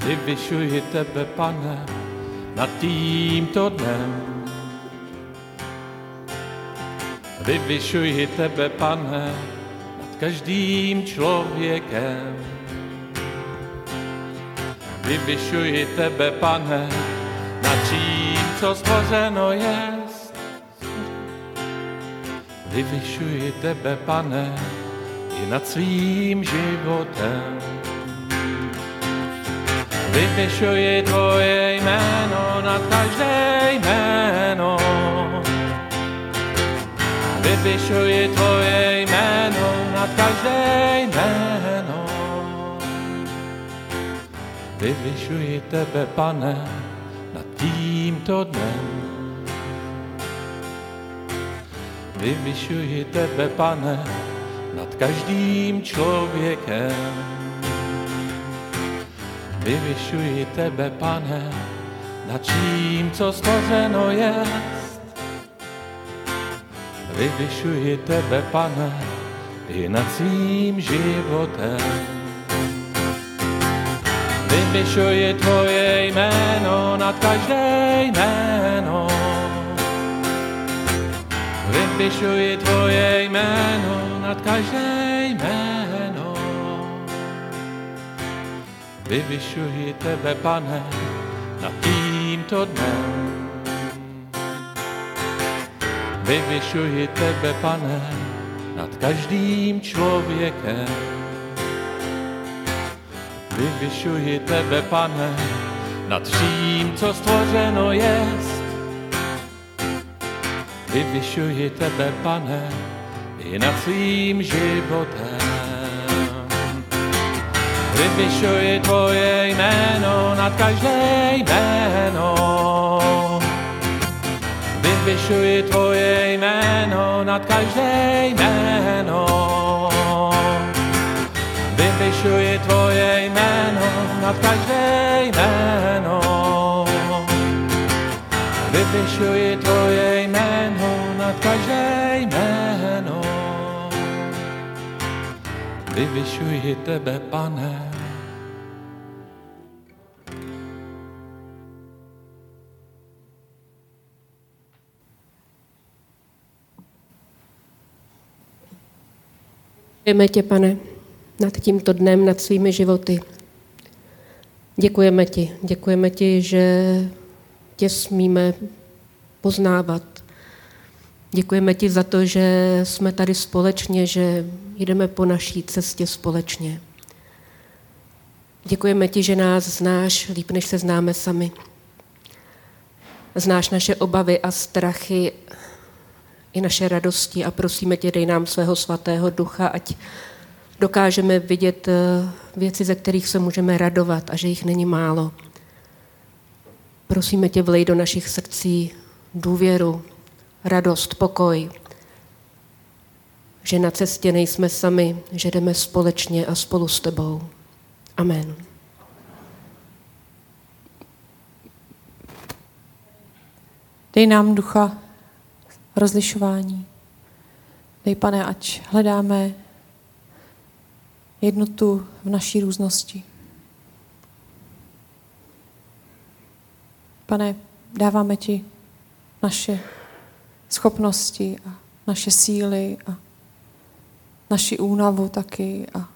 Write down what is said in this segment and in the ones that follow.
Vyvyšuji tebe, pane, nad tímto dnem. Vyvyšuji tebe, pane, nad každým člověkem. Vyvyšuji tebe, pane, nad čím, co stvořeno je. Vyvyšuji tebe, pane, i nad svým životem. Vyvyšuji tvoje jméno nad každé jméno. Vyvyšuji tvoje jméno nad každé jméno. Vyvyšuji tebe, pane, nad tímto dnem. Vyvyšuji tebe, pane, nad každým člověkem. Vyvyšuji tebe, pane, nad čím, co stvořeno je. Vyvyšuji tebe, pane, i nad svým životem. Vyvyšuji tvoje jméno nad každé jméno. Vyvyšuji tvoje jméno nad každé jméno. Vyvyšuji tebe, pane, nad tímto dnem. Vyvyšuji tebe, pane, nad každým člověkem. Vyvyšuji tebe, pane, nad vším, co stvořeno jest. Vyvyšuji tebe, pane, i nad svým životem. Vyvyšuji tvoje jméno nad každé jméno. Vyvyšuji tvoje jméno nad každé jméno. Vyvyšuji tvoje jméno nad každé jméno. Vyvyšuji tvoje jméno nad každé jméno. Vyvyšuji tebe, pane. Děkujeme tě, pane, nad tímto dnem, nad svými životy. Děkujeme ti, děkujeme ti, že tě smíme poznávat. Děkujeme ti za to, že jsme tady společně, že jdeme po naší cestě společně. Děkujeme ti, že nás znáš líp, než se známe sami. Znáš naše obavy a strachy i naše radosti a prosíme tě, dej nám svého svatého ducha, ať dokážeme vidět eh, věci, ze kterých se můžeme radovat a že jich není málo. Prosíme tě, vlej do našich srdcí důvěru, radost, pokoj, že na cestě nejsme sami, že jdeme společně a spolu s tebou. Amen. Dej nám ducha rozlišování. Dej, pane, ať hledáme jednotu v naší různosti. Pane, dáváme ti naše schopnosti a naše síly a naši únavu taky a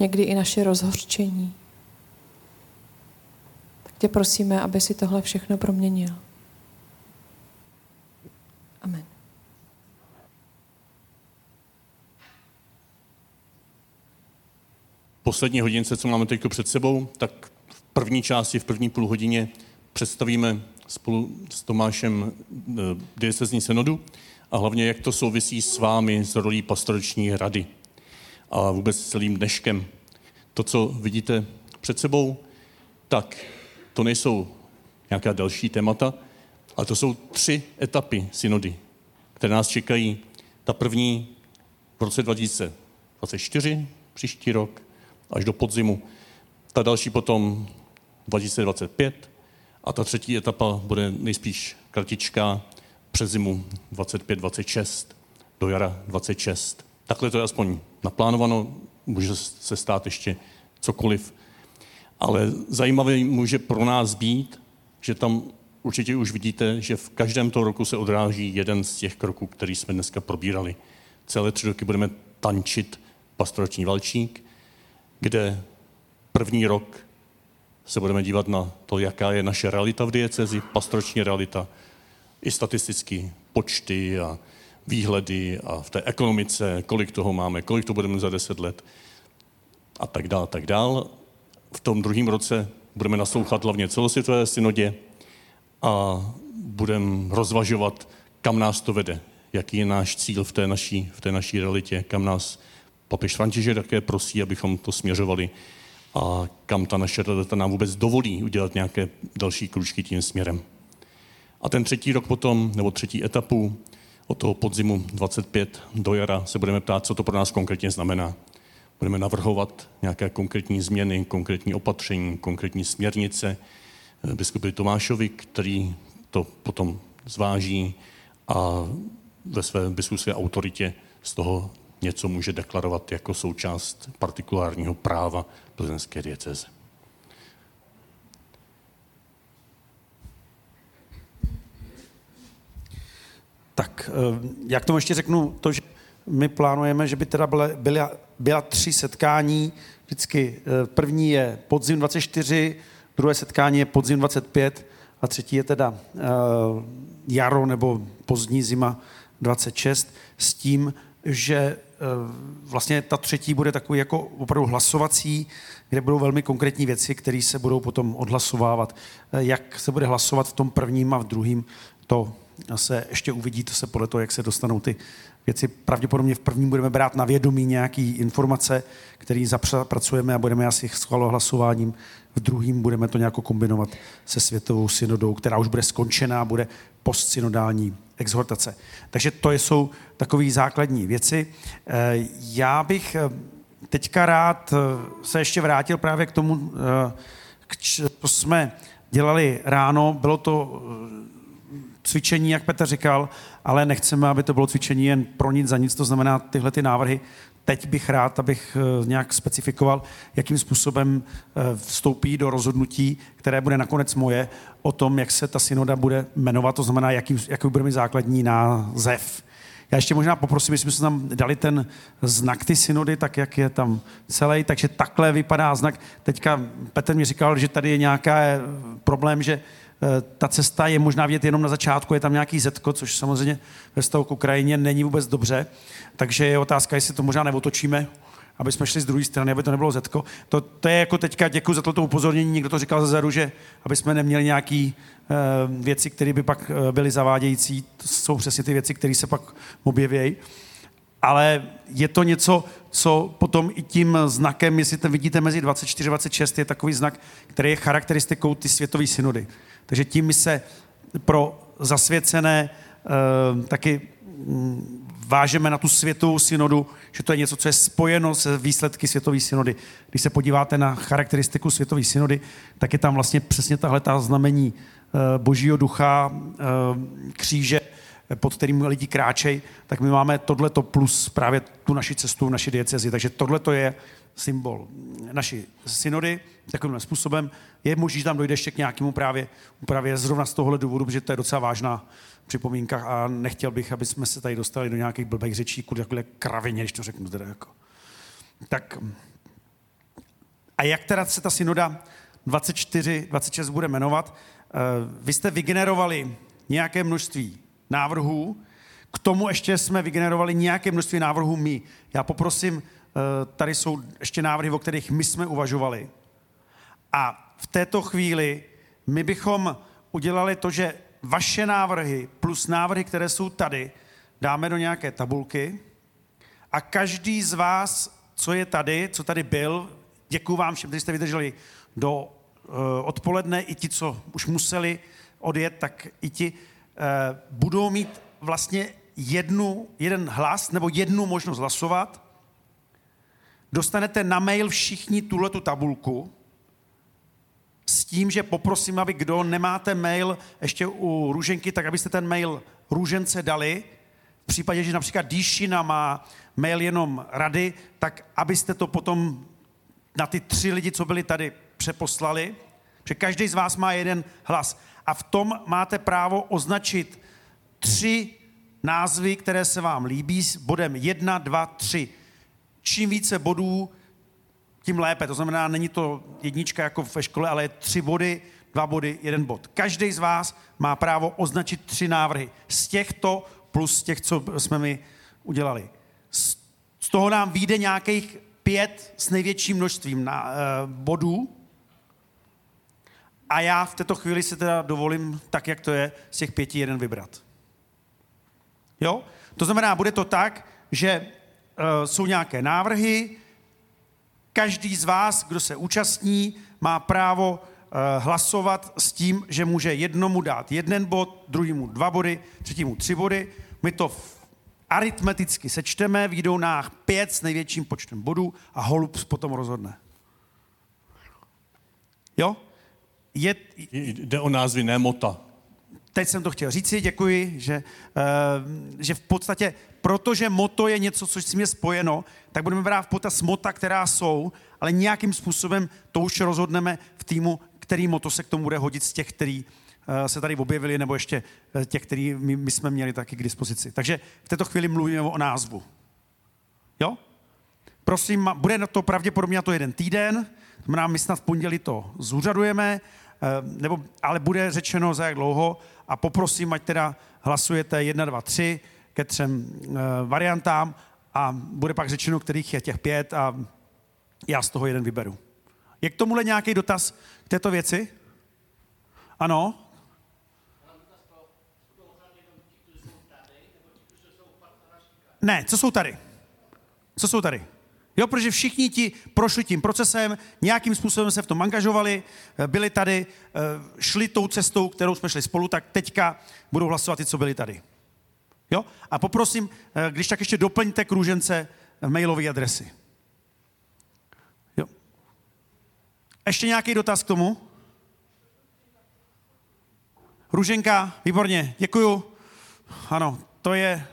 někdy i naše rozhorčení. Tak tě prosíme, aby si tohle všechno proměnil. Poslední hodince, co máme teď před sebou, tak v první části, v první půl hodině představíme spolu s Tomášem eh, diecezní synodu a hlavně, jak to souvisí s vámi z rolí pastorační rady a vůbec celým dneškem. To, co vidíte před sebou, tak to nejsou nějaká další témata, ale to jsou tři etapy synody, které nás čekají. Ta první v roce 2024, příští rok, až do podzimu. Ta další potom 2025 a ta třetí etapa bude nejspíš kratičká přes zimu 25-26 do jara 26. Takhle to je aspoň naplánováno, může se stát ještě cokoliv. Ale zajímavý může pro nás být, že tam určitě už vidíte, že v každém toho roku se odráží jeden z těch kroků, který jsme dneska probírali. Celé tři roky budeme tančit pastorační valčík, kde první rok se budeme dívat na to, jaká je naše realita v diecezi, pastorační realita, i statisticky počty a výhledy a v té ekonomice, kolik toho máme, kolik to budeme za deset let a tak dále, tak dále. V tom druhém roce budeme naslouchat hlavně celosvětové synodě a budeme rozvažovat, kam nás to vede, jaký je náš cíl v té naší, v té naší realitě, kam nás papež František také prosí, abychom to směřovali a kam ta naše realita nám vůbec dovolí udělat nějaké další kručky tím směrem. A ten třetí rok potom, nebo třetí etapu, od toho podzimu 25 do jara se budeme ptát, co to pro nás konkrétně znamená. Budeme navrhovat nějaké konkrétní změny, konkrétní opatření, konkrétní směrnice biskupi Tomášovi, který to potom zváží a ve své biskupské autoritě z toho něco může deklarovat jako součást partikulárního práva plzeňské dieceze. Tak, eh, jak tomu ještě řeknu, to, že my plánujeme, že by teda byla, byla, byla tři setkání, vždycky eh, první je podzim 24, druhé setkání je podzim 25 a třetí je teda uh, jaro nebo pozdní zima 26 s tím, že vlastně ta třetí bude takový jako opravdu hlasovací, kde budou velmi konkrétní věci, které se budou potom odhlasovávat. Jak se bude hlasovat v tom prvním a v druhém, to se ještě uvidí, to se podle toho, jak se dostanou ty věci. Pravděpodobně v prvním budeme brát na vědomí nějaké informace, které zapracujeme a budeme asi schvalo hlasováním. V druhém budeme to nějak kombinovat se světovou synodou, která už bude skončená, bude postsynodální exhortace. Takže to jsou takové základní věci. Eh, já bych eh, teďka rád eh, se ještě vrátil právě k tomu, co jsme dělali ráno. Bylo to cvičení, jak Petr říkal, ale nechceme, aby to bylo cvičení jen pro nic za nic, to znamená tyhle ty návrhy. Teď bych rád, abych eh, nějak specifikoval, jakým způsobem eh, vstoupí do rozhodnutí, které bude nakonec moje, o tom, jak se ta synoda bude jmenovat, to znamená, jaký, jaký bude mít základní název. Já ještě možná poprosím, jestli jsme tam dali ten znak ty synody, tak jak je tam celý, takže takhle vypadá znak. Teďka Petr mi říkal, že tady je nějaký problém, že Eh, ta cesta je možná vidět jenom na začátku, je tam nějaký zetko, což samozřejmě ve stavu k Ukrajině není vůbec dobře, takže je otázka, jestli to možná neotočíme, aby jsme šli z druhé strany, aby to nebylo zetko. To, to je jako teďka, děkuji za toto upozornění, někdo to říkal zezadu, že aby jsme neměli nějaké uh, věci, které by pak uh, byly zavádějící, to jsou přesně ty věci, které se pak objevějí. Ale je to něco, co potom i tím znakem, jestli to vidíte mezi 24 a 26, je takový znak, který je charakteristikou ty světové synody. Takže tím se pro zasvěcené uh, taky um, vážeme na tu světovou synodu, že to je něco, co je spojeno se výsledky světové synody. Když se podíváte na charakteristiku světové synody, tak je tam vlastně přesně tahle ta znamení uh, božího ducha, uh, kříže, pod kterým lidi kráčejí, tak my máme tohleto plus právě tu naši cestu, naši diecezi. Takže tohleto je symbol naší synody takovým způsobem. Je možné, že tam dojde ještě k nějakému právě, právě zrovna z tohohle důvodu, protože to je docela vážná připomínka a nechtěl bych, aby jsme se tady dostali do nějakých blbých řečí, kvůli takové kravině, když to řeknu teda jako. Tak a jak teda se ta synoda 24, 26 bude jmenovat? Eh, vy jste vygenerovali nějaké množství návrhů, k tomu ještě jsme vygenerovali nějaké množství návrhů my. Já poprosím Eh, tady jsou ještě návrhy, o kterých my jsme uvažovali. A v této chvíli my bychom udělali to, že vaše návrhy plus návrhy, které jsou tady, dáme do nějaké tabulky a každý z vás, co je tady, co tady byl, děkuji vám všem, kteří jste vydrželi do uh, odpoledne, i ti, co už museli odjet, tak i ti budou mít vlastně jednu, jeden hlas nebo jednu možnost hlasovat dostanete na mail všichni tuhle tu tabulku s tím, že poprosím, aby kdo nemáte mail ještě u Růženky, tak abyste ten mail Růžence dali. V případě, že například Díšina má mail jenom rady, tak abyste to potom na ty tři lidi, co byli tady přeposlali, že každý z vás má jeden hlas. A v tom máte právo označit tři názvy, které se vám líbí s bodem 1, 2, 3. Čím více bodů, tím lépe. To znamená, není to jednička jako ve škole, ale je tři body, dva body, jeden bod. Každý z vás má právo označit tři návrhy. Z těchto plus těch, co jsme mi udělali. Z, toho nám vyjde nějakých pět s největším množstvím na, uh, bodů. A já v této chvíli se teda dovolím, tak jak to je, z těch pěti jeden vybrat. Jo? To znamená, bude to tak, že uh, jsou nějaké návrhy, každý z vás, kdo se účastní, má právo uh, hlasovat s tím, že může jednomu dát jeden bod, druhému dva body, třetímu tři body. My to aritmeticky sečteme, výjdou nám pět s největším počtem bodů a holub potom rozhodne. Jo? Je, Jde o názvy, ne mota. teď jsem to chtěl říci, děkuji, že, uh, že v podstatě, protože moto je něco, co s tím je spojeno, tak budeme brát v potaz mota, která jsou, ale nějakým způsobem to už rozhodneme v týmu, který moto se k tomu bude hodit z těch, který uh, se tady objevili, nebo ještě uh, těch, který my, my jsme měli taky k dispozici. Takže v této chvíli mluvíme o názvu. Jo? Prosím, bude na to pravděpodobně na to jeden týden, to znamená, my snad v pondělí to zúřadujeme, nebo, ale bude řečeno za jak dlouho a poprosím, ať teda hlasujete 1, 2, 3 ke třem eh, variantám a bude pak řečeno, kterých je těch pět a já z toho jeden vyberu. Je k tomuhle nějaký dotaz k této věci? Ano? Ne, co jsou tady? Co jsou tady? Jo, protože všichni ti prošli tím procesem, nějakým způsobem se v tom angažovali, eh, byli tady, eh, šli tou cestou, kterou jsme šli spolu, tak teďka budou hlasovat ty, co byli tady. Jo? A poprosím, eh, když tak ještě doplňte k růžence mailové adresy. Jo. Ještě nějaký dotaz k tomu? Růženka, výborně, děkuju. Ano, to je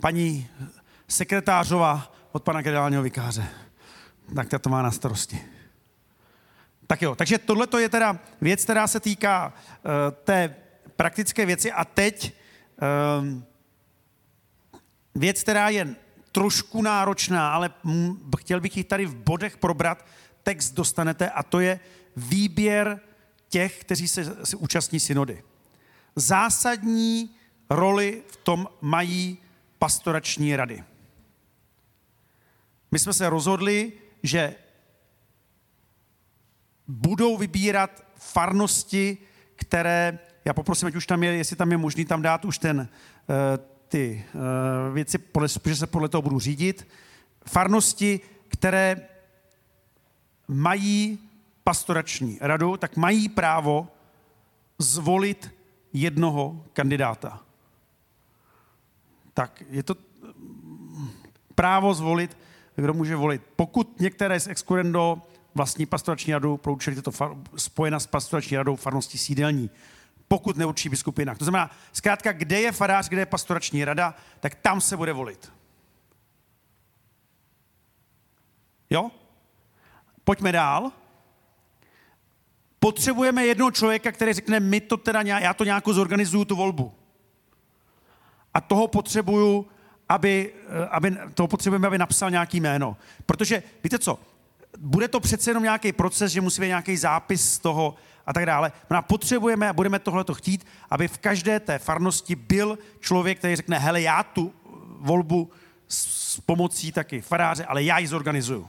paní sekretářova od pana generálního vikáře. Tak ta to má na starosti. Tak jo, takže tohle je teda věc, která se týká uh, té praktické věci a teď um, věc, která je trošku náročná, ale m- chtěl bych ji tady v bodech probrat. Text dostanete a to je výběr těch, kteří se, se účastní synody. Zásadní roli v tom mají pastorační rady. My jsme se rozhodli, že budou vybírat farnosti, které, já poprosím, ať už tam je, jestli tam je možný tam dát už ten, eh, ty eh, věci, protože se podle toho budu řídit, farnosti, které mají pastorační radu, tak mají právo zvolit jednoho kandidáta. Tak je to mm, právo zvolit, kdo může volit. Pokud některé z excurrendo vlastní pastorační radu pro účely této far, spojena s pastorační radou farnosti sídelní, pokud neurčí biskup jinak. To znamená, zkrátka, kde je farář, kde je pastorační rada, tak tam se bude volit. Jo? Pojďme dál. Potřebujeme jednoho člověka, který řekne, my to teda, já to nějak zorganizuju, tu volbu. A toho potřebuju, aby, eh, aby, toho potřebujeme, aby napsal nějaký jméno. Protože, víte co, bude to přece jenom nějaký proces, že musí být nějaký zápis z toho a tak dále. No potřebujeme a budeme tohleto chtít, aby v každé té farnosti byl člověk, který řekne, hele, já tu volbu s s pomocí taky faráře, ale já ji zorganizuju.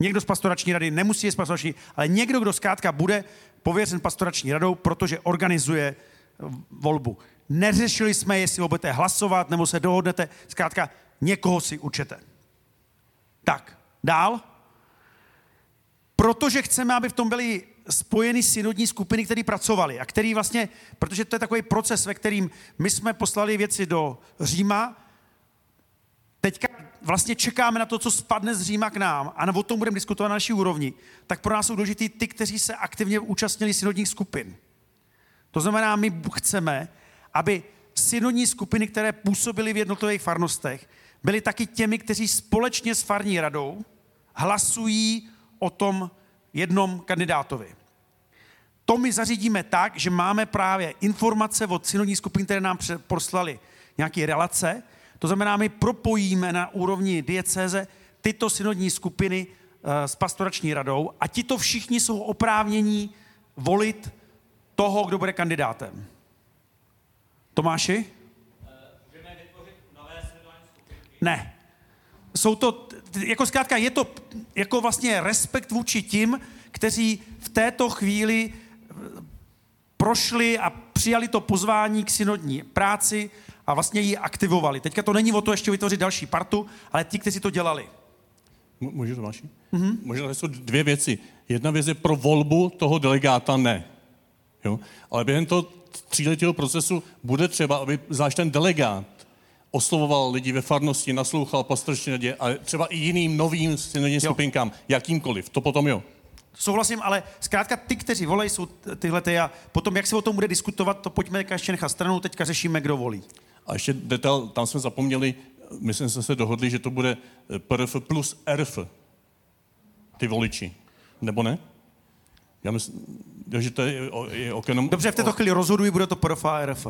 Někdo z pastorační rady nemusí je z pastorační, ale někdo, kdo zkrátka bude pověřen pastorační radou, protože organizuje volbu. Neřešili jsme, jestli ho budete hlasovat, nebo se dohodnete, zkrátka někoho si učete. Tak, dál. Protože chceme, aby v tom byly spojeny synodní skupiny, které pracovaly a který vlastně, protože to je takový proces, ve kterým my jsme poslali věci do Říma, teďka vlastně čekáme na to, co spadne z Říma k nám a o tom budeme diskutovat na naší úrovni, tak pro nás jsou důležitý ty, kteří se aktivně účastnili synodních skupin. To znamená, my chceme, aby synodní skupiny, které působily v jednotlivých farnostech, byly taky těmi, kteří společně s farní radou hlasují o tom, jednom kandidátovi. To my zařídíme tak, že máme právě informace od synodní skupin, které nám poslali nějaké relace. To znamená, my propojíme na úrovni diecéze tyto synodní skupiny eh, s pastorační radou a tito všichni jsou oprávnění volit toho, kdo bude kandidátem. Tomáši? Ne. Jsou to, jako zkrátka, je to jako vlastně respekt vůči tím, kteří v této chvíli eh, prošli a přijali to pozvání k synodní práci a vlastně ji aktivovali. Teďka to není o to ještě vytvořit další partu, ale ti, kteří to dělali. M- Můžu to vaši? Mm-hmm. Možná to jsou dvě věci. Jedna věc je pro volbu toho delegáta ne. Jo? Ale během toho tříletého procesu bude třeba, aby zvlášť ten delegát oslovoval lidi ve farnosti, naslouchal pastorační radě a třeba i jiným novým synodním skupinkám, jakýmkoliv. To potom jo. Souhlasím, ale zkrátka ty, kteří volají, jsou tyhle ty a potom, jak se o tom bude diskutovat, to pojďme ještě nechat stranou, teďka řešíme, kdo volí. A ještě detail, tam jsme zapomněli, myslím, že jsme se dohodli, že to bude eh, PRF plus RF, ty voliči. Nebo ne? Já myslím, že to je, okenom... Dobře, v této chvíli rozhoduji, bude to PRF a RF.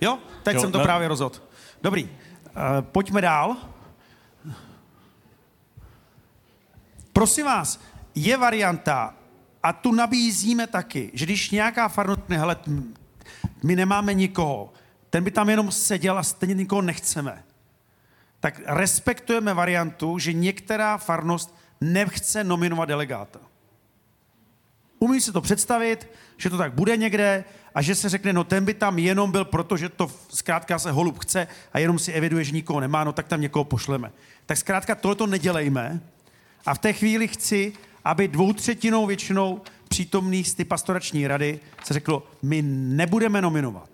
Jo? Teď Jo, jsem to ne- právě rozhodl. Dobrý, uh, pojďme dál. Prosím vás, je varianta, a tu nabízíme taky, že když nějaká farnost, hele, my nemáme nikoho, ten by tam jenom seděl a stejně nikoho nechceme, tak respektujeme variantu, že některá farnost nechce nominovat delegáta. Umím si to představit, že to tak bude někde a že se řekne, no ten by tam jenom byl, protože to zkrátka se holub chce a jenom si eviduje, že nikoho nemá, no tak tam někoho pošleme. Tak zkrátka tohleto nedělejme a v té chvíli chci, aby dvoutřetinou většinou přítomných z ty pastorační rady se řeklo, my nebudeme nominovat.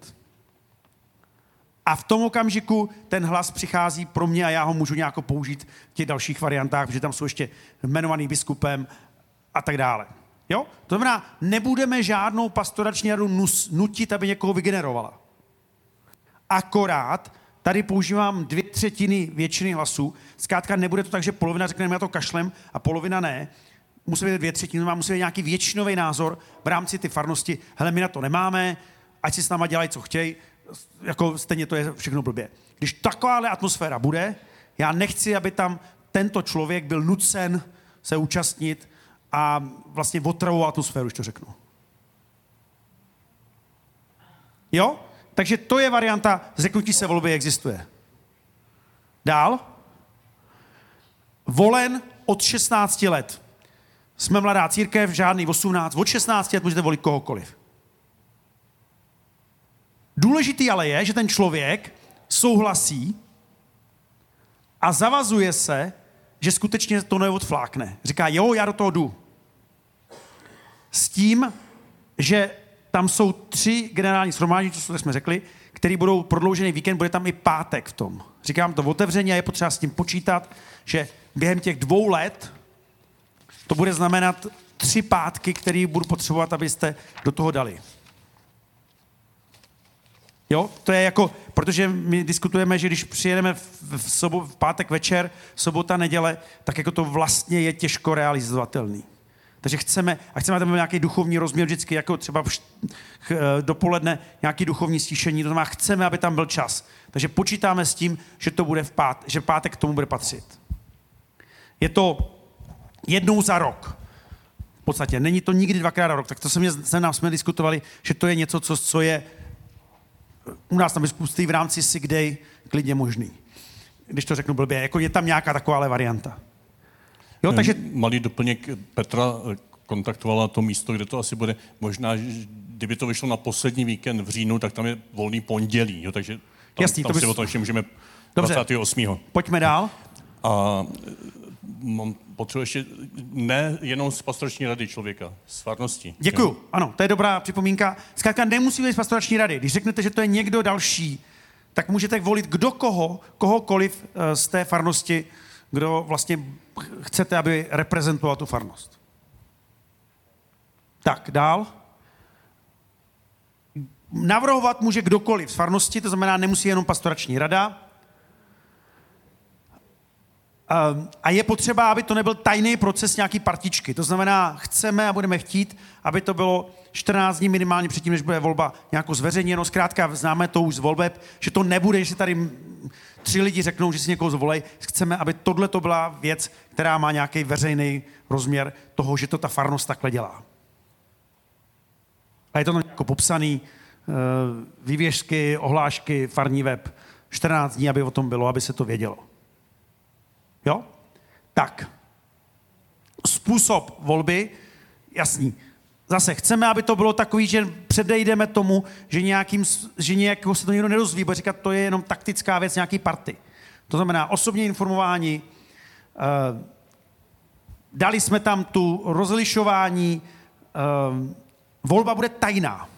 A v tom okamžiku ten hlas přichází pro mě a já ho můžu nějak použít v těch dalších variantách, protože tam jsou ještě jmenovaný biskupem a tak dále. Jo? To znamená, nebudeme žádnou pastorační radu nus, nutit, aby někoho vygenerovala. Akorát tady používám dvě třetiny většiny hlasů. Zkrátka nebude to tak, že polovina řekne, na to kašlem a polovina ne. Musí být dvě třetiny, má musí být nějaký většinový názor v rámci ty farnosti. Hele, my na to nemáme, ať si s náma dělají, co chtějí, jako stejně to je všechno blbě. Když takováhle atmosféra bude, já nechci, aby tam tento člověk byl nucen se účastnit a vlastně otravou atmosféru, už to řeknu. Jo? Takže to je varianta, zřeknutí se volby existuje. Dál. Volen od 16 let. Jsme mladá církev, žádný 18. Od 16 let můžete volit kohokoliv. Důležitý ale je, že ten člověk souhlasí a zavazuje se, že skutečně to neodflákne. Říká, jo, já do toho jdu. S tím, že tam jsou tři generální shromáždění, co jsme řekli, který budou prodloužený víkend, bude tam i pátek v tom. Říkám to otevřeně a je potřeba s tím počítat, že během těch dvou let to bude znamenat tři pátky, které budu potřebovat, abyste do toho dali. Jo, to je jako, protože my diskutujeme, že když přijedeme v, v, sobo, v pátek večer, sobota, neděle, tak jako to vlastně je těžko realizovatelný. Takže chceme, a chceme, tam nějaký duchovní rozměr vždycky, jako třeba v, št- ch, eh, dopoledne nějaký duchovní stišení, to znamená, chceme, aby tam byl čas. Takže počítáme s tím, že to bude v pát, že pátek k tomu bude patřit. Je to jednou za rok. V podstatě není to nikdy dvakrát za rok. Tak to se mě, se nám jsme diskutovali, že to je něco, co, co je u nás na biskupství v rámci sick day klidně možný. Když to řeknu blbě, jako je tam nějaká taková varianta. Jo, takže Malý doplněk Petra eh, kontaktovala to místo, kde to asi bude. Možná, kdyby to vyšlo na poslední víkend v říjnu, tak tam je volný pondělí, jo, takže tam, Jasný, tam to si bys- o tom ještě můžeme Dobře. 28. pojďme dál. A mám potřebu ještě ne jenom z pastorační rady člověka, z farnosti. Děkuju. Jo. Ano, to je dobrá připomínka. Zkrátka nemusí být z pastorační rady. Když řeknete, že to je někdo další, tak můžete volit kdo koho, kohokoliv eh, z té farnosti, kdo vlastně chcete, aby reprezentoval tu farnost. Tak, dál. Navrhovat může kdokoliv z farnosti, to znamená, nemusí jenom pastorační rada. Um, a je potřeba, aby to nebyl tajný proces nějaký partičky. To znamená, chceme a budeme chtít, aby to bylo 14 dní minimálně předtím, než bude volba nějakou zveřejněno. Zkrátka známe to už z volbeb, že to nebude, že tady tři lidi řeknou, že si někoho zvolej. Chceme, aby tohle to byla věc, která má nějaký veřejný rozměr toho, že to ta farnost takhle dělá. A je to tam jako popsaný, eh, vývěžky, ohlášky, farní web, 14 dní, aby o tom bylo, aby se to vědělo. Jo? Tak. Způsob volby, jasný. Zase chceme, aby to bylo takový, že předejdeme tomu, že, nějakým, že nějakého se to někdo nedozví, bude říkat, to je jenom taktická věc, nějaký party. To znamená osobně informování, uh, dali jsme tam tu rozlišování, uh, volba bude tajná.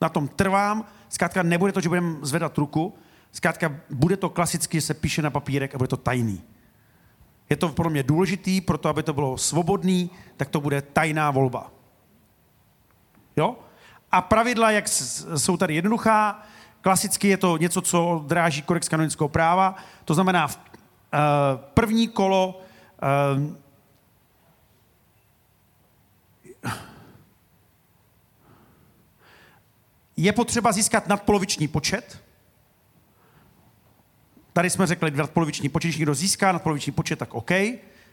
Na tom trvám, zkrátka nebude to, že budeme zvedat ruku, zkrátka bude to klasicky, že se píše na papírek a bude to tajný. Je to pro mě důležitý, proto aby to bylo svobodný, tak to bude tajná volba. Jo? A pravidla, jak jsou tady jednoduchá, klasicky je to něco, co dráží kodex kanonického práva, to znamená uh, první kolo uh, je potřeba získat nadpoloviční počet. Tady jsme řekli nadpoloviční počet, když někdo získá nadpoloviční počet, tak OK.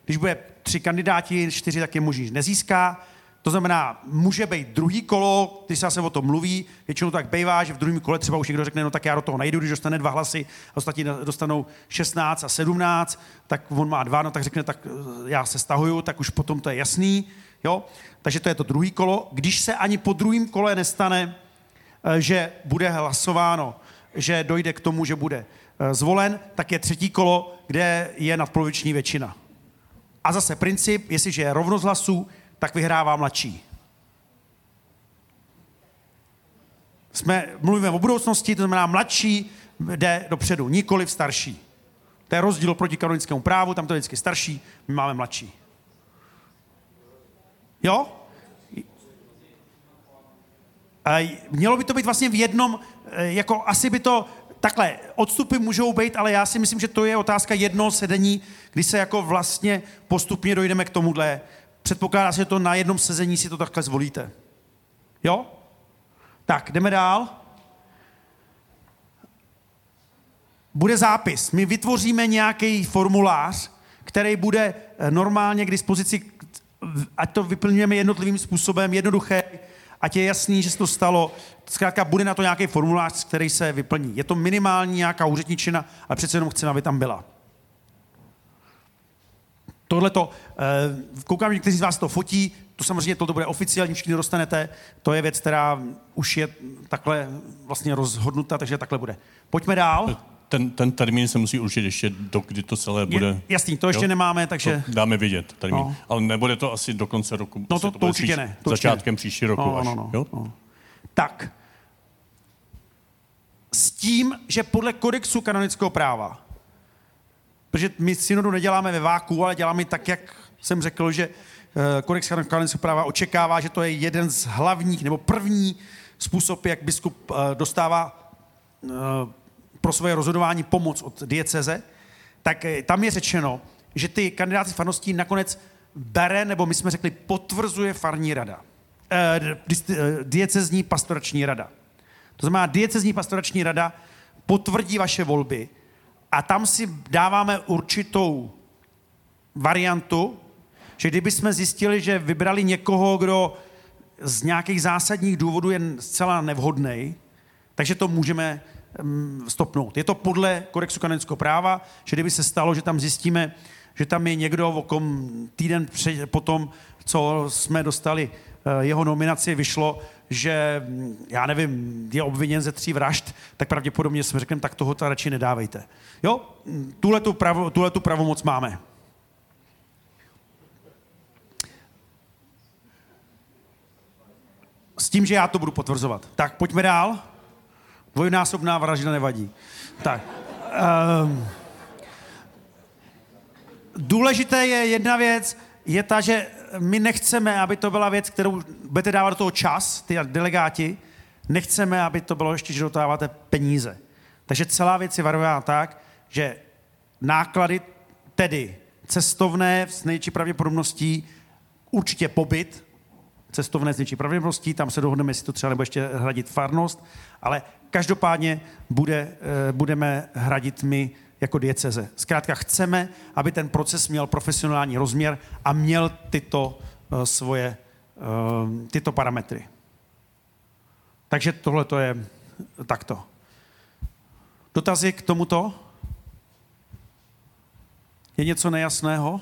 Když bude tři kandidáti, čtyři, tak je možný, nezíská. To znamená, může být druhý kolo, když se o tom mluví, většinou tak bývá, že v druhém kole třeba už někdo řekne, no tak já do toho najdu, když dostane dva hlasy, a ostatní dostanou 16 a 17, tak on má dva, no tak řekne, tak eh, já se stahuju, tak už potom to je jasný, jo. Takže to je to druhý kolo. Když se ani po druhém kole nestane, eh, že bude hlasováno, že dojde k tomu, že bude zvolen, tak je třetí kolo, kde je nadpoloviční většina. A zase princip, jestliže je rovnost hlasů, tak vyhrává mladší. Jsme, mluvíme o budoucnosti, to znamená mladší jde dopředu, nikoli v starší. To je rozdíl proti kanonickému právu, tam to je vždycky starší, my máme mladší. Jo? A mělo by to být vlastně v jednom, eh, jako asi by to, takhle, odstupy můžou být, ale já si myslím, že to je otázka jednoho sedení, kdy se jako vlastně postupně dojdeme k tomuhle Předpokládá se, že to na jednom sezení si to takhle zvolíte. Jo? Tak, jdeme dál. Bude zápis. My vytvoříme nějaký formulář, který bude eh, normálně k dispozici, ať to vyplňujeme jednotlivým způsobem, jednoduché, ať je jasný, že se to stalo. Zkrátka bude na to nějaký formulář, který se vyplní. Je to minimální nějaká úředničina, ale přece jenom chceme, aby tam byla. Tohle to, eh, koukám, někteří z vás to fotí, to samozřejmě toto bude oficiální, všichni dostanete, to je věc, která už je takhle vlastně rozhodnuta, takže takhle bude. Pojďme dál. Ten, ten termín se musí určit ještě, do kdy to celé bude. Je, jasný, to ještě jo? nemáme, takže... To dáme vidět, termín. No. Ale nebude to asi do konce roku. No to, to, to určitě ne. To začátkem určitě. příští roku no, až. No, no, jo? No. Tak. S tím, že podle kodexu kanonického práva Protože my synodu neděláme ve váku, ale děláme tak, jak jsem řekl, že eh, kodex kanonického práva očekává, že to je jeden z hlavních nebo první způsob, jak biskup eh, dostává eh, pro svoje rozhodování pomoc od dieceze, tak tam je řečeno, že ty kandidáty farností nakonec bere, nebo my jsme řekli, potvrzuje farní rada. Diecezní pastorační rada. To znamená, diecezní pastorační rada potvrdí vaše volby a tam si dáváme určitou variantu, že kdyby jsme zjistili, že vybrali někoho, kdo z nějakých zásadních důvodů je zcela nevhodný, takže to můžeme stopnout. Je to podle kodexu kanonického práva, že kdyby se stalo, že tam zjistíme, že tam je někdo, o kom týden potom, co jsme dostali eh, jeho nominaci, vyšlo, že, mm, já nevím, je obviněn ze tří vražd, tak pravděpodobně jsme řekneme, tak toho radši nedávejte. Jo, tuhle tu, pravo, tuhle tu pravomoc máme. S tím, že já to budu potvrzovat. Tak, pojďme dál. Dvojnásobná vražda nevadí. Tak. Um, důležité je jedna věc, je ta, že my nechceme, aby to byla věc, kterou budete dávat do toho čas, ty delegáti, nechceme, aby to bylo ještě, že dotáváte peníze. Takže celá věc je varovaná tak, že náklady Tedy cestovné s největší pravděpodobností určitě pobyt, cestovné s největší pravděpodobností, tam se dohodneme, jestli to třeba nebo ještě hradit farnost, ale každopádně bude, eh, budeme hradit my jako dieceze. Zkrátka chceme, aby ten proces měl profesionální rozměr a měl tyto uh, svoje uh, tyto parametry. Takže tohle to je takto. Dotazy k tomuto? Je něco nejasného?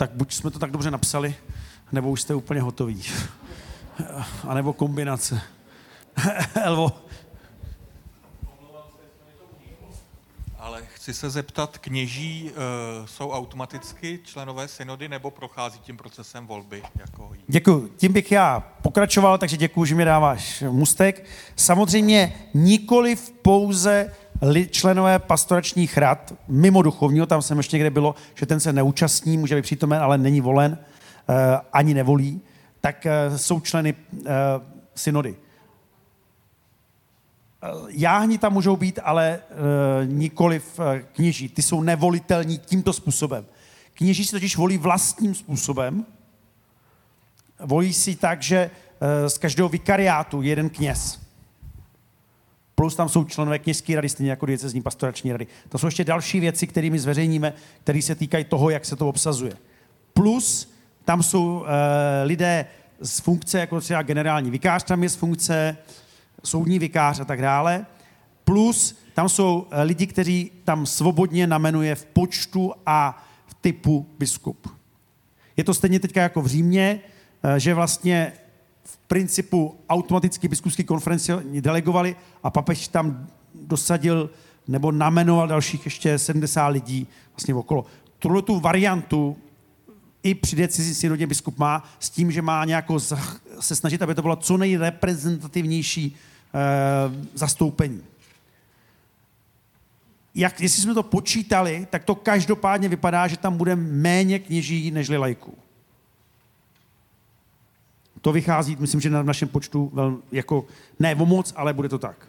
Tak buď jsme to tak dobře napsali, nebo už jste úplně hotoví. A nebo kombinace. Elvo. Ale chci se zeptat, kněží e, jsou automaticky členové synody nebo prochází tím procesem volby? Jako Děkuji. Tím bych já pokračoval, takže děkuji, že mi dáváš mustek. Samozřejmě nikoli v pouze členové pastoračních rad, mimo duchovního, tam jsem ještě někde bylo, že ten se neúčastní, může být přítomen, ale není volen, e, ani nevolí, tak e, jsou členy synody. Jáhni tam můžou být, ale e, nikoli v kněží. Ty jsou nevolitelní tímto způsobem. Kněží si totiž volí vlastním způsobem. Volí si tak, že e, z každého vikariátu jeden kněz. Plus tam jsou členové kněžské rady, stejně jako diecezní pastorační rady. To jsou ještě další věci, kterými zveřejníme, které se týkají toho, jak se to obsazuje. Plus tam jsou e, lidé z funkce, jako třeba generální vikář tam je z funkce, soudní vikář a tak dále. Plus tam jsou eh, lidi, kteří tam svobodně namenuje v počtu a v typu biskup. Je to stejně teďka jako v Římě, eh, že vlastně v principu automaticky biskupské konferenci delegovali a papež tam dosadil nebo namenoval dalších ještě 70 lidí vlastně okolo. Tuhle tu variantu i při decizí synodě biskup má s tím, že má nějakou se snažit, aby to bylo co nejreprezentativnější e, zastoupení. Jak, jestli jsme to počítali, tak to každopádně vypadá, že tam bude méně kněží nežli lajků. To vychází, myslím, že na našem počtu vel, jako ne o moc, ale bude to tak.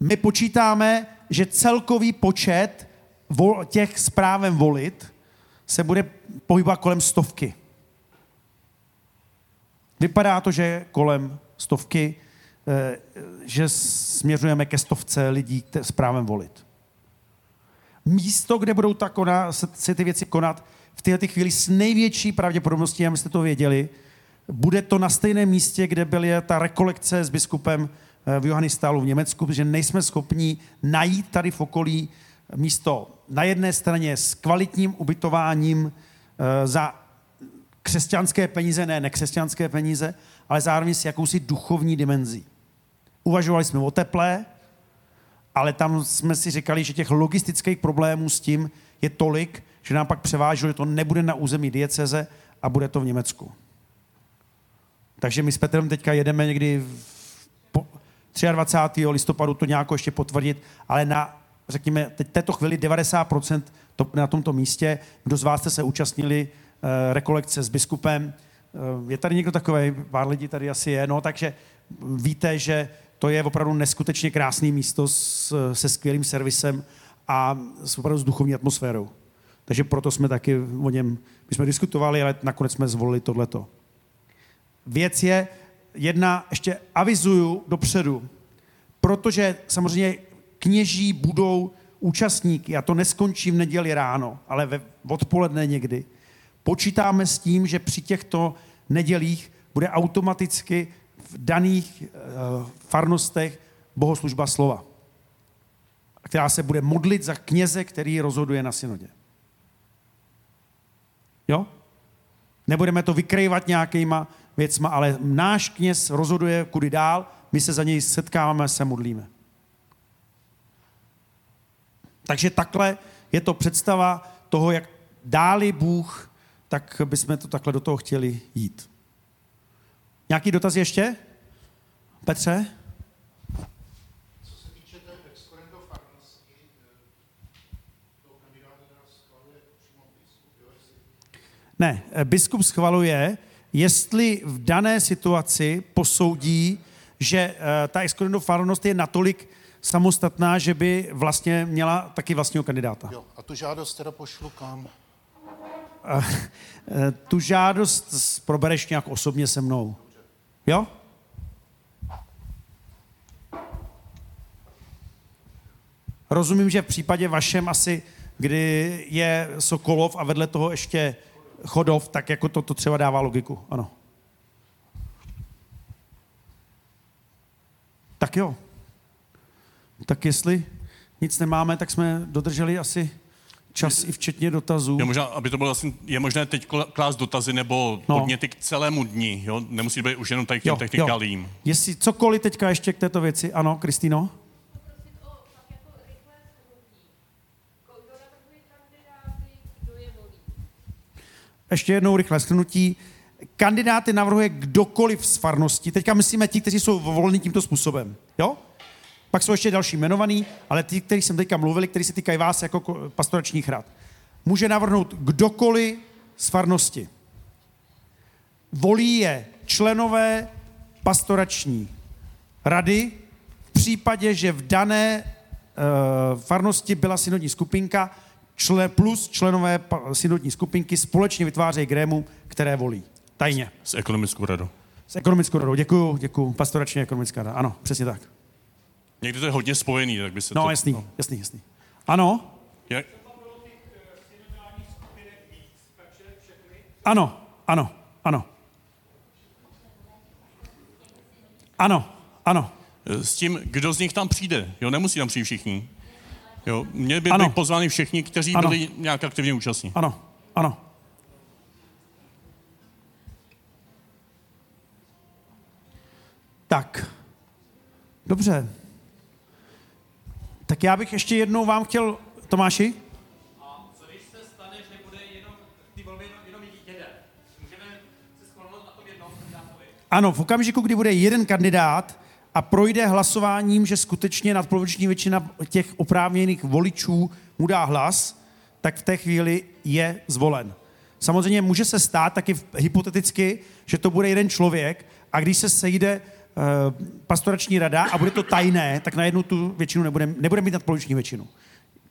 My počítáme, že celkový počet vol, těch s právem volit se bude pohybovat kolem stovky. Vypadá to, že kolem stovky, eh, že směřujeme ke stovce lidí s právem volit. Místo, kde budou ta kona, se ty věci konat, v této chvíli s největší pravděpodobností, abyste to věděli, bude to na stejném místě, kde byla ta rekolekce s biskupem eh, v Johannistálu v Německu, protože nejsme schopni najít tady v okolí místo na jedné straně s kvalitním ubytováním eh, za křesťanské peníze, ne nekřesťanské peníze, ale zároveň s jakousi duchovní dimenzí. Uvažovali jsme o teplé, ale tam jsme si říkali, že těch logistických problémů s tím je tolik, že nám pak převážilo, že to nebude na území dieceze a bude to v Německu. Takže my s Petrem teďka jedeme někdy v 23. listopadu to nějak ještě potvrdit, ale na řekněme, teď této chvíli 90% to, na tomto místě. Kdo z vás jste se účastnili uh, rekolekce s biskupem? Uh, je tady někdo takový? Pár lidí tady asi je. No, takže víte, že to je opravdu neskutečně krásné místo s, se skvělým servisem a s opravdu s duchovní atmosférou. Takže proto jsme taky o něm, my jsme diskutovali, ale nakonec jsme zvolili tohleto. Věc je, jedna, ještě avizuju dopředu, protože samozřejmě kněží budou účastníky, a to neskončí v neděli ráno, ale ve odpoledne někdy, počítáme s tím, že při těchto nedělích bude automaticky v daných uh, farnostech bohoslužba slova, která se bude modlit za kněze, který rozhoduje na synodě. Jo? Nebudeme to vykrývat nějakýma věcma, ale náš kněz rozhoduje kudy dál, my se za něj setkáváme se modlíme. Takže takhle je to představa toho, jak dáli Bůh, tak bychom to takhle do toho chtěli jít. Nějaký dotaz ještě? Petře? Ne, biskup schvaluje, jestli v dané situaci posoudí, že uh, ta exkorendofárnost je natolik samostatná, že by vlastně měla taky vlastního kandidáta. Jo, a tu žádost teda pošlu kam? Eh, Tu žádost probereš nějak osobně se mnou. Jo? Rozumím, že v případě vašem asi, kdy je Sokolov a vedle toho ještě Chodov, tak jako to, to třeba dává logiku. Ano. Tak jo. Tak jestli nic nemáme, tak jsme dodrželi asi čas i včetně dotazů. Je, možná, aby to bylo vlastně, je možné teď klást dotazy nebo No. podněty k celému dni, jo? Nemusí to být už jenom tady k těm technikálím. Jestli cokoliv teďka ještě k této věci. Ano, Kristýno? Ještě jednou rychlé shrnutí. Kandidáty navrhuje kdokoliv z farnosti. Teďka myslíme ti, kteří jsou voleni tímto způsobem. Jo? Pak jsou ještě další jmenovaní, ale ti, kteří jsem teďka mluvili, kteří se týkají vás jako ko- pastoračních rad. Může navrhnout kdokoliv z farnosti. Volí je členové pastorační rady v případě, že v dané uh, farnosti byla synodní skupinka čle, plus členové synodní skupinky společně vytvářejí grému, které volí. Tajně. S ekonomickou radou. S ekonomickou radou. Děkuju, děkuju. Pastorační ekonomická rada. Ano, přesně tak. Někdy to je hodně spojený, tak by se No, to... jasný, jasný, jasný. Ano, Jak, ano, ano, ano. Ano, ano. s tím, kdo z nich tam přijde. Jo, nemusí tam přijít všichni. Jo, měli by Ano. být pozváni všichni, kteří Ano. byli nějak aktivně účastní. Ano, ano. Tak. Dobře. Tak já bych ještě jednou vám chtěl... Tomáši? Co když se stane, že bude jenom ty volby jenom, jenom jeden? Můžeme se shodnout na tom jednom kandidátovi? Ano, v okamžiku, kdy bude jeden kandidát a projde hlasováním, že skutečně nadpoloviční většina těch oprávněných voličů mu dá hlas, tak v té chvíli je zvolen. Samozřejmě může se stát taky hypoteticky, že to bude jeden člověk a když se sejde pastorační rada a bude to tajné, tak najednou tu většinu nebude, nebude mít nadpoloviční většinu.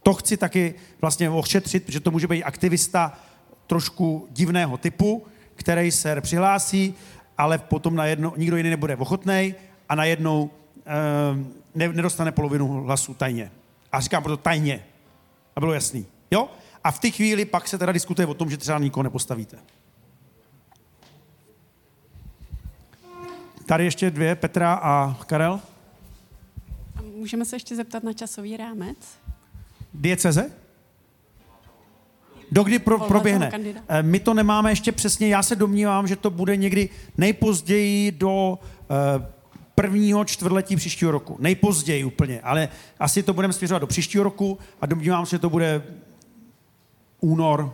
To chci taky vlastně ošetřit, protože to může být aktivista trošku divného typu, který se přihlásí, ale potom najednou nikdo jiný nebude ochotný a najednou eh, ne, nedostane polovinu hlasů tajně. A říkám proto tajně, a bylo jasný. Jo? A v té chvíli pak se teda diskutuje o tom, že třeba nikoho nepostavíte. Tady ještě dvě, Petra a Karel. A můžeme se ještě zeptat na časový rámec? Dieceze? Dokdy pro, proběhne? Eh, My to nemáme ještě přesně, já se domnívám, že to bude někdy nejpozději do eh, prvního čtvrtletí příštího roku. Nejpozději úplně, ale asi to budeme směřovat do příštího roku a domnívám se, že to bude únor,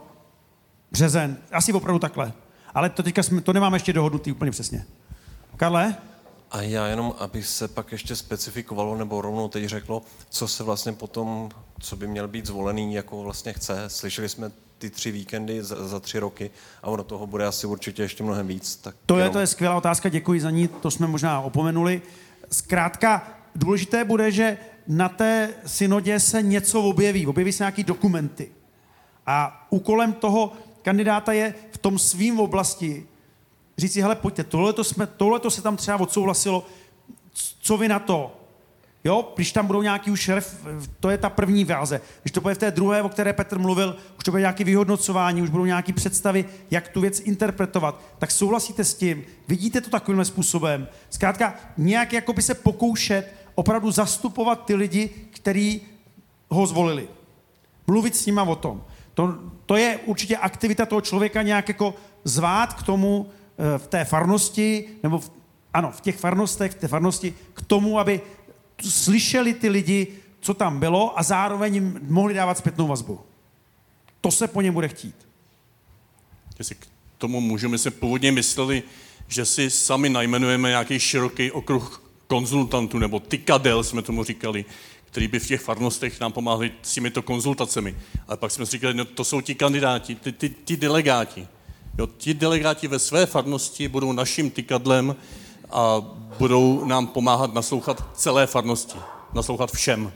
březen, asi opravdu takhle. Ale to teďka jsme, to nemáme ještě dohodnutý úplně přesně. Karle? A já jenom, aby se pak ještě specifikovalo, nebo rovnou teď řeklo, co se vlastně potom, co by měl být zvolený, jako vlastně chce. Slyšeli jsme ty tři víkendy za, za tři roky a ono toho bude asi určitě ještě mnohem víc. Tak To je, jenom- to je skvělá otázka, děkuji za ní, to jsme možná opomenuli. Zkrátka, důležité bude, že na té synodě se něco objeví, objeví se nějaký dokumenty. A úkolem toho kandidáta je v tom svým oblasti říct si, hele, pojďte, tohleto, jsme, tohleto se tam třeba odsouhlasilo, co vy na to? Jo, když tam budou nějaký už ref, to je ta první váze. Když to bude v té druhé, o které Petr mluvil, už to bude nějaké vyhodnocování, už budou nějaké představy, jak tu věc interpretovat, tak souhlasíte s tím, vidíte to takovým způsobem. Zkrátka nějak jako by se pokoušet opravdu zastupovat ty lidi, kteří ho zvolili. Mluvit s nima o tom. To, to je určitě aktivita toho člověka nějak jako zvát k tomu v té farnosti, nebo v, ano, v těch farnostech, v té farnosti, k tomu, aby slyšeli ty lidi, co tam bylo a zároveň jim mohli dávat zpětnou vazbu. To se po něm bude chtít. Jestli k tomu můžeme si původně mysleli, že si sami najmenujeme nějaký široký okruh konzultantů, nebo tykadel jsme tomu říkali, který by v těch farnostech nám pomáhli s těmito konzultacemi. Ale pak jsme si říkali, no to jsou ti kandidáti, ty, ty, ty delegáti. Jo, ti delegáti ve své farnosti budou naším tykadlem a budou nám pomáhat naslouchat celé farnosti. naslouchat všem.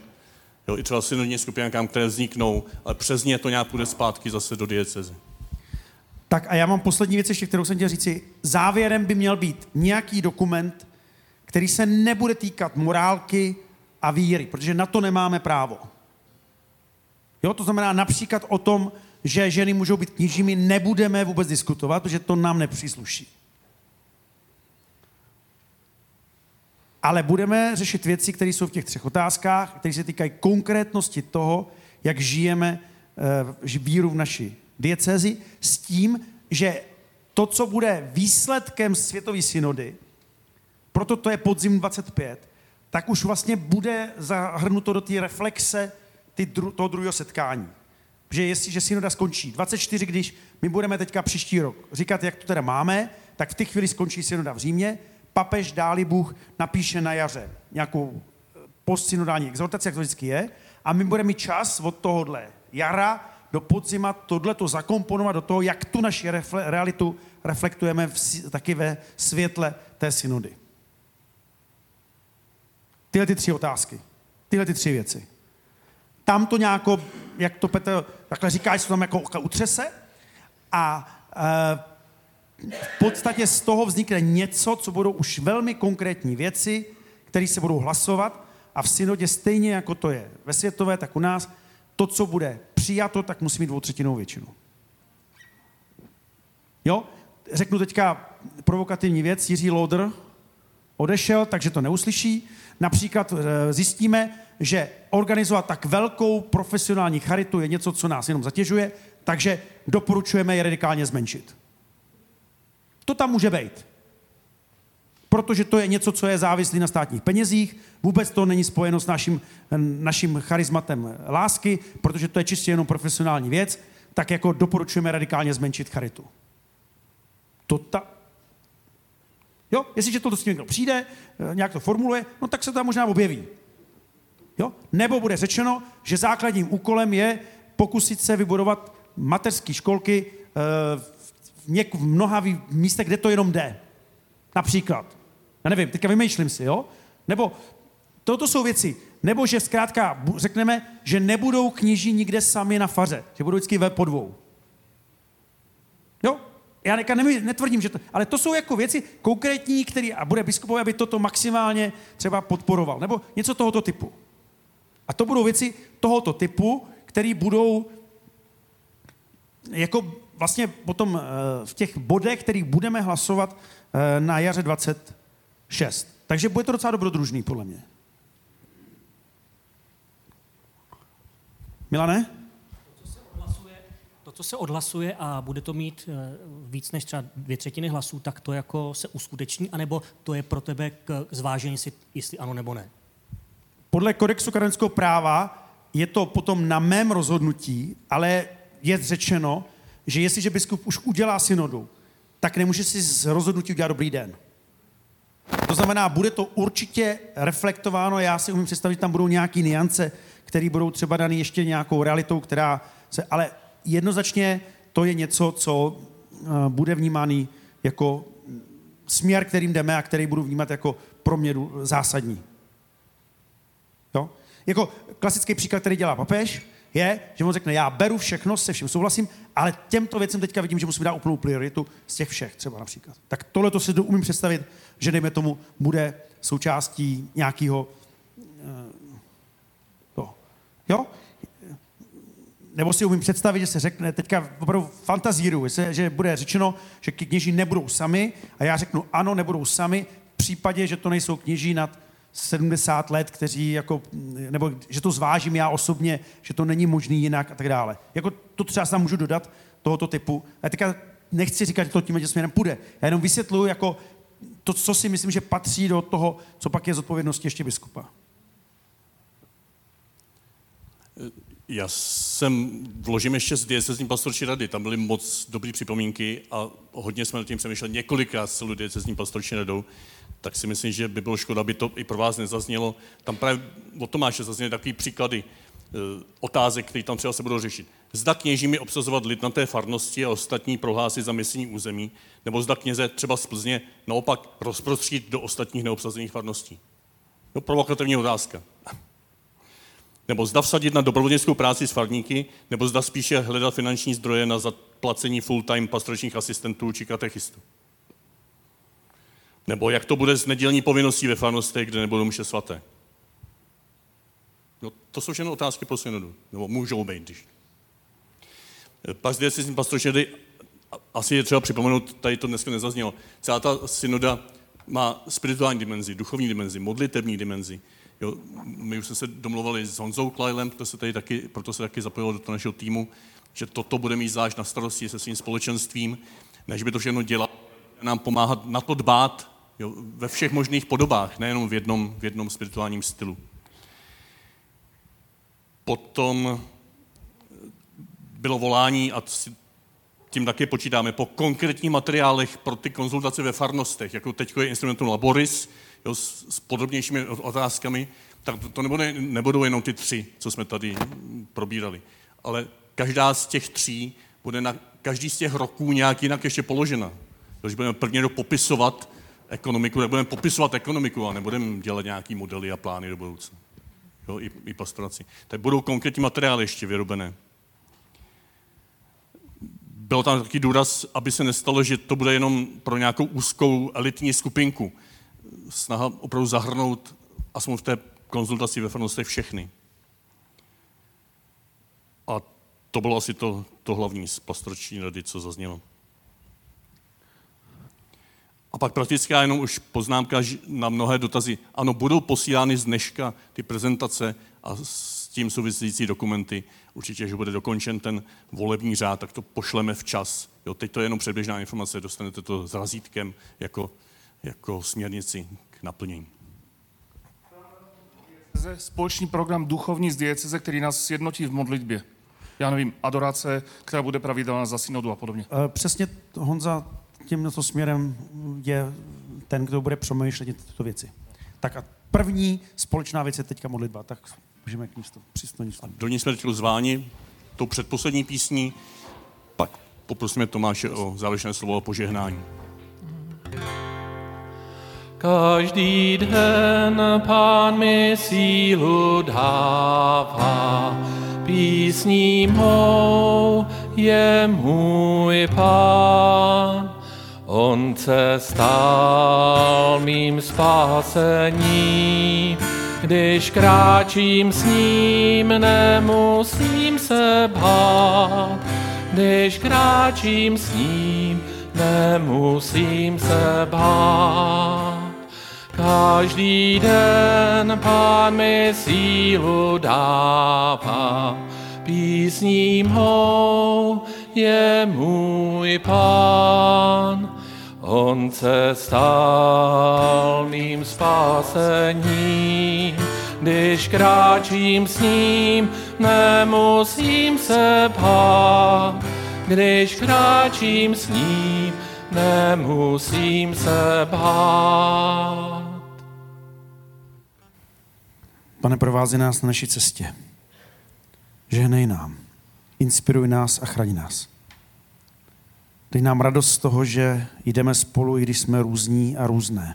Jo, I třeba synodní skupinkám, které vzniknou, ale přes ně to nějak půjde zpátky zase do diecezy. Tak a já mám poslední věc ještě, kterou jsem chtěl říci. Závěrem by měl být nějaký dokument, který se nebude týkat morálky a víry, protože na to nemáme právo. Jo, to znamená například o tom, že ženy můžou být kněžími, nebudeme vůbec diskutovat, protože to nám nepřísluší. Ale budeme řešit věci, které jsou v těch třech otázkách, které se týkají konkrétnosti toho, jak žijeme e, víru v naší diecezi, s tím, že to, co bude výsledkem světové synody, proto to je podzim 25, tak už vlastně bude zahrnuto do té reflexe ty dru, toho druhého setkání. Že jestliže synoda skončí 24, když my budeme teďka příští rok říkat, jak to teda máme, tak v té chvíli skončí synoda v Římě, papež dáli Bůh napíše na jaře nějakou eh, postsynodální exhortaci, jak to vždycky je, a my budeme mít čas od tohohle jara do podzima tohleto zakomponovat do toho, jak tu naši refle- realitu reflektujeme v, taky ve světle té synody. Tyhle ty tři otázky. Tyhle ty tři věci. Tam to nějako, jak to Petr takhle říká, že to tam jako utřese a e, v podstatě z toho vznikne něco, co budou už velmi konkrétní věci, které se budou hlasovat a v synodě stejně jako to je ve světové, tak u nás, to, co bude přijato, tak musí mít dvoutřetinovou většinu. Jo? Řeknu teďka provokativní věc. Jiří Loder odešel, takže to neuslyší. Například eh, zjistíme, že organizovat tak velkou profesionální charitu je něco, co nás jenom zatěžuje, takže doporučujeme je radikálně zmenšit. To tam může být. Protože to je něco, co je závislé na státních penězích, vůbec to není spojeno s naším, naším charizmatem lásky, protože to je čistě jenom profesionální věc, tak jako doporučujeme radikálně zmenšit charitu. To ta... Jo, jestliže to s tím někdo přijde, eh, nějak to formuluje, no tak se to tam možná objeví. Jo? Nebo bude řečeno, že základním úkolem je pokusit se vybudovat mateřské školky eh, v, něk, v mnoha místech, kde to jenom jde. Například. Já nevím, teďka vymýšlím si, jo? Nebo toto jsou věci. Nebo že zkrátka řekneme, že nebudou kněží nikde sami na faře, že budou vždycky ve podvou. Já neka netvrdím, že to, ale to jsou jako věci konkrétní, které, a bude biskupové, aby toto maximálně třeba podporoval, nebo něco tohoto typu. A to budou věci tohoto typu, které budou jako vlastně potom eh, v těch bodech, kterých budeme hlasovat eh, na jaře 26. Takže bude to docela dobrodružný, podle mě. Milane? To, se odhlasuje a bude to mít eh, víc než třeba dvě třetiny hlasů, tak to jako se uskuteční, anebo to je pro tebe k zvážení, jestli ano nebo ne? Podle kodexu kanadského práva je to potom na mém rozhodnutí, ale je řečeno, že jestliže biskup už udělá synodu, tak nemůže si z rozhodnutí udělat dobrý den. To znamená, bude to určitě reflektováno, já si umím představit, že tam budou nějaké niance, které budou třeba dané ještě nějakou realitou, která se, ale jednoznačně to je něco, co uh, bude vnímaný jako směr, kterým jdeme a který budu vnímat jako pro mě zásadní. Jo? Jako klasický příklad, který dělá papež, je, že on řekne, já beru všechno, se vším souhlasím, ale těmto věcem teďka vidím, že musím dát úplnou prioritu z těch všech třeba například. Tak tohle to si umím představit, že dejme tomu bude součástí nějakého uh, to. Jo? Nebo si umím představit, že se řekne, teďka opravdu fantazíru, že bude řečeno, že kněží nebudou sami a já řeknu ano, nebudou sami, v případě, že to nejsou kněží nad 70 let, kteří jako, nebo že to zvážím já osobně, že to není možný jinak a tak dále. Jako to třeba tam můžu dodat tohoto typu. A teďka nechci říkat, že to tím směrem půjde. Já jenom vysvětluju jako to, co si myslím, že patří do toho, co pak je zodpovědností ještě biskupa. Já jsem vložím ještě z diecezní pastorčí rady, tam byly moc dobré připomínky a hodně jsme nad tím přemýšleli několikrát s celou diecezní pastorčí radou, tak si myslím, že by bylo škoda, aby to i pro vás nezaznělo. Tam právě od Tomáše zazněly takové příklady e, otázek, které tam třeba se budou řešit. Zda kněžími obsazovat lid na té farnosti a ostatní prohlásit za misijní území, nebo zda kněze třeba z Plzně naopak rozprostřít do ostatních neobsazených farností. No, provokativní otázka. Nebo zda vsadit na dobrovolnickou práci s farníky, nebo zda spíše hledat finanční zdroje na zaplacení full-time pastoračních asistentů či katechistů. Nebo jak to bude s nedělní povinností ve farnostech, kde nebudou mše svaté. No, to jsou všechno otázky pro synodu. Nebo můžou být, když. Pak zde si pastoři, asi je třeba připomenout, tady to dneska nezaznělo, celá ta synoda má spirituální dimenzi, duchovní dimenzi, modlitební dimenzi. Jo, my už jsme se domluvali s Honzou Klajlem, to se tady taky, proto se taky zapojilo do toho našeho týmu, že toto bude mít zvlášť na starosti se svým společenstvím, než by to všechno dělal, nám pomáhat na to dbát jo, ve všech možných podobách, nejenom v jednom, v jednom spirituálním stylu. Potom bylo volání, a tím taky počítáme, po konkrétních materiálech pro ty konzultace ve farnostech, jako teď je instrumentum Laboris, jo, s, s podrobnějšími otázkami, tak to, to nebude, nebudou jenom ty tři, co jsme tady probírali. Ale každá z těch tří bude na každý z těch roků nějak jinak ještě položena. Když budeme prvně popisovat ekonomiku, tak budeme popisovat ekonomiku a nebudeme dělat nějaký modely a plány do budoucna. Jo, i, i pastoraci. Tak budou konkrétní materiály ještě vyrobené. Byl tam taky důraz, aby se nestalo, že to bude jenom pro nějakou úzkou elitní skupinku. Snaha opravdu zahrnout, aspoň v té konzultaci ve farnostech všechny. A to bylo asi to, to hlavní z pastorční rady, co zaznělo. A pak praktická jenom už poznámka na mnohé dotazy. Ano, budou posílány z dneška ty prezentace a s tím související dokumenty. Určitě, že bude dokončen ten volební řád, tak to pošleme včas. Jo, teď to je jenom předběžná informace, dostanete to s razítkem jako, jako směrnici k naplnění. Společný program duchovní z dieceze, který nás sjednotí v modlitbě. Já nevím, adorace, která bude pravidelná za synodu a podobně. Eh, přesně Honza tímto směrem je ten, kdo bude přemýšlet tyto věci. Tak a první společná věc je teďka modlitba, tak můžeme k ní přistoupit. Do ní jsme teď zváni tou předposlední písní, pak poprosíme Tomáše o závěrečné slovo o požehnání. Každý den pán mi sílu dává, písní mou je můj pán. On se stal mým spásení, když kráčím s ním, nemusím se bát. Když kráčím s ním, nemusím se bát. Každý den pán mi sílu dává, písní mou je můj pán. On se stal mým spásením, když kráčím s ním, nemusím se bát. Když kráčím s ním, nemusím se bát. Pane, provází nás na naší cestě. Žehnej nám, inspiruj nás a chraň nás. Dej nám radost z toho, že jdeme spolu, i když jsme různí a různé.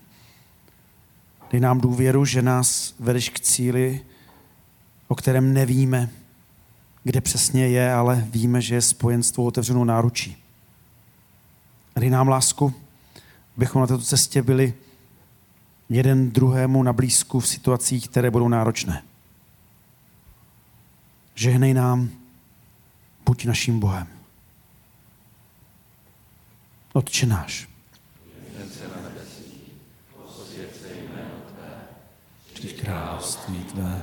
Dej nám důvěru, že nás vedeš k cíli, o kterém nevíme, kde přesně je, ale víme, že je spojen s tvou otevřenou náručí. Dej nám lásku, abychom na této cestě byli jeden druhému na blízku v situacích, které budou náročné. Žehnej nám, buď naším Bohem. Otče náš. Přijď království tvé,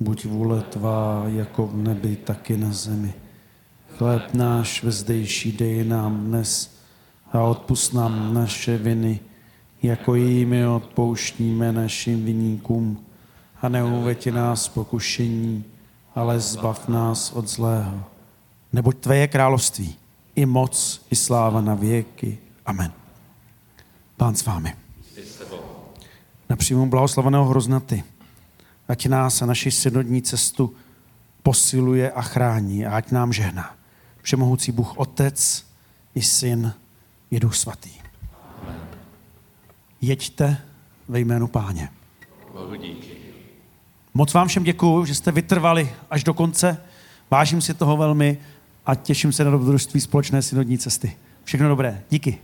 buď vůle tvá jako v nebi, tak i na zemi. Chléb náš vezdejší dej nám dnes a odpust nám naše viny, jako jimi odpouštíme našim viníkům. A neuvěti nás pokušení, ale zbav nás od zlého. Neboť tvé je království i moc, i sláva na věky. Amen. Pán s vámi. Na příjmu blahoslaveného hroznaty, ať nás a naši synodní cestu posiluje a chrání a ať nám žehná. Všemohoucí Bůh Otec i Syn i Duch Svatý. Jeďte ve jménu Páně. Bohu díky. Moc vám všem děkuju, že jste vytrvali až do konce. Vážím si toho velmi a těším se na dobrodružství společné synodní cesty. Všechno dobré. Díky.